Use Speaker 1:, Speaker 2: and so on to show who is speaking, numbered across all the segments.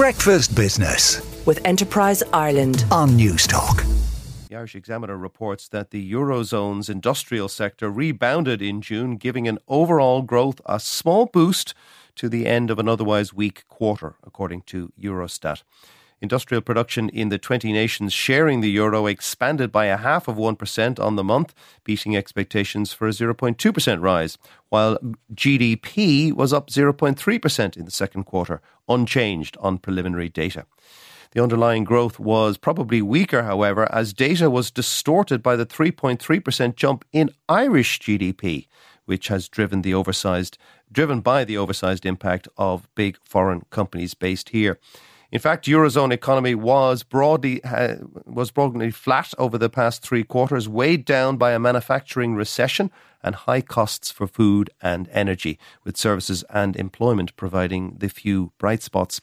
Speaker 1: Breakfast Business
Speaker 2: with Enterprise Ireland
Speaker 1: on Newstalk.
Speaker 3: The Irish Examiner reports that the Eurozone's industrial sector rebounded in June, giving an overall growth a small boost to the end of an otherwise weak quarter, according to Eurostat. Industrial production in the 20 nations sharing the euro expanded by a half of 1% on the month, beating expectations for a 0.2% rise, while GDP was up 0.3% in the second quarter, unchanged on preliminary data. The underlying growth was probably weaker, however, as data was distorted by the 3.3% jump in Irish GDP, which has driven the oversized driven by the oversized impact of big foreign companies based here. In fact, eurozone economy was broadly uh, was broadly flat over the past three quarters, weighed down by a manufacturing recession and high costs for food and energy, with services and employment providing the few bright spots.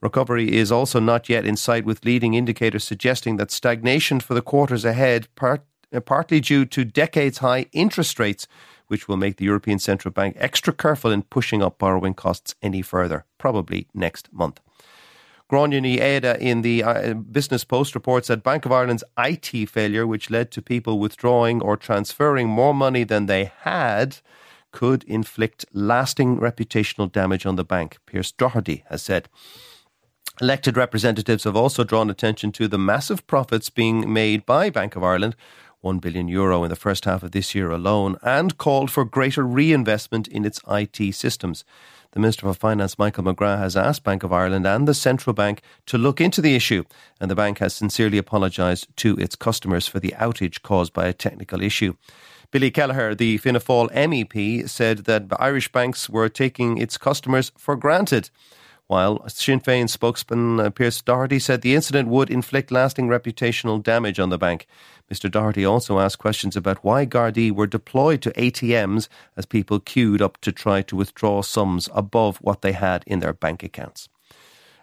Speaker 3: Recovery is also not yet in sight, with leading indicators suggesting that stagnation for the quarters ahead, part, uh, partly due to decades high interest rates, which will make the European Central Bank extra careful in pushing up borrowing costs any further, probably next month. Gráinne Ní in the uh, Business Post reports that Bank of Ireland's IT failure, which led to people withdrawing or transferring more money than they had, could inflict lasting reputational damage on the bank, Pearse Doherty has said. Elected representatives have also drawn attention to the massive profits being made by Bank of Ireland 1 billion euro in the first half of this year alone and called for greater reinvestment in its IT systems. The Minister for Finance, Michael McGrath, has asked Bank of Ireland and the Central Bank to look into the issue, and the bank has sincerely apologised to its customers for the outage caused by a technical issue. Billy Kelleher, the Fianna Fáil MEP, said that Irish banks were taking its customers for granted while Sinn Féin spokesman Pearse Doherty said the incident would inflict lasting reputational damage on the bank. Mr. Doherty also asked questions about why Gardaí were deployed to ATMs as people queued up to try to withdraw sums above what they had in their bank accounts.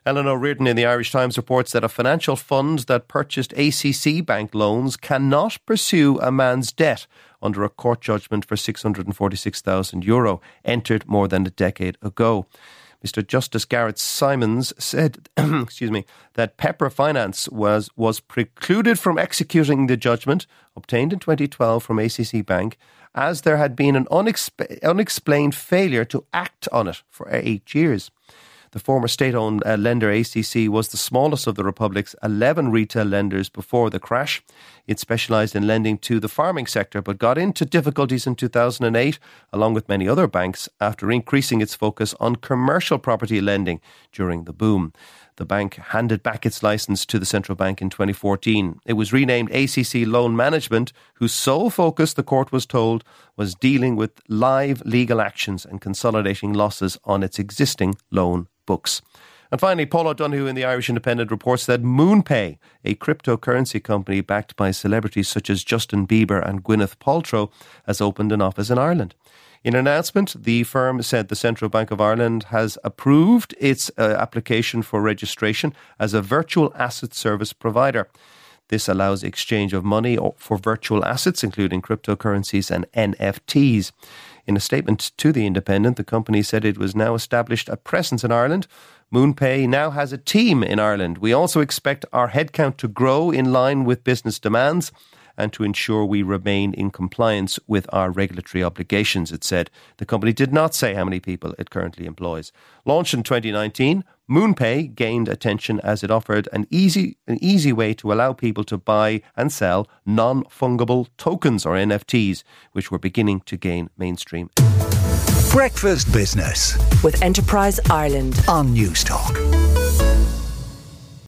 Speaker 3: Eleanor Reardon in the Irish Times reports that a financial fund that purchased ACC bank loans cannot pursue a man's debt under a court judgment for 646,000 euro entered more than a decade ago. Mr. Justice Garrett Simons said, excuse me, that Pepper Finance was was precluded from executing the judgment obtained in 2012 from ACC Bank as there had been an unexp- unexplained failure to act on it for eight years. The former state owned uh, lender ACC was the smallest of the Republic's 11 retail lenders before the crash. It specialised in lending to the farming sector but got into difficulties in 2008, along with many other banks, after increasing its focus on commercial property lending during the boom. The bank handed back its license to the central bank in 2014. It was renamed ACC Loan Management, whose sole focus, the court was told, was dealing with live legal actions and consolidating losses on its existing loan books. And finally, Paul O'Donoghue in the Irish Independent reports that MoonPay, a cryptocurrency company backed by celebrities such as Justin Bieber and Gwyneth Paltrow, has opened an office in Ireland. In an announcement, the firm said the Central Bank of Ireland has approved its uh, application for registration as a virtual asset service provider. This allows exchange of money for virtual assets, including cryptocurrencies and NFTs. In a statement to The Independent, the company said it was now established a presence in Ireland. MoonPay now has a team in Ireland. We also expect our headcount to grow in line with business demands and to ensure we remain in compliance with our regulatory obligations, it said. The company did not say how many people it currently employs. Launched in 2019, MoonPay gained attention as it offered an easy, an easy way to allow people to buy and sell non fungible tokens or NFTs, which were beginning to gain mainstream.
Speaker 1: Breakfast Business
Speaker 2: with Enterprise Ireland
Speaker 1: on Newstalk.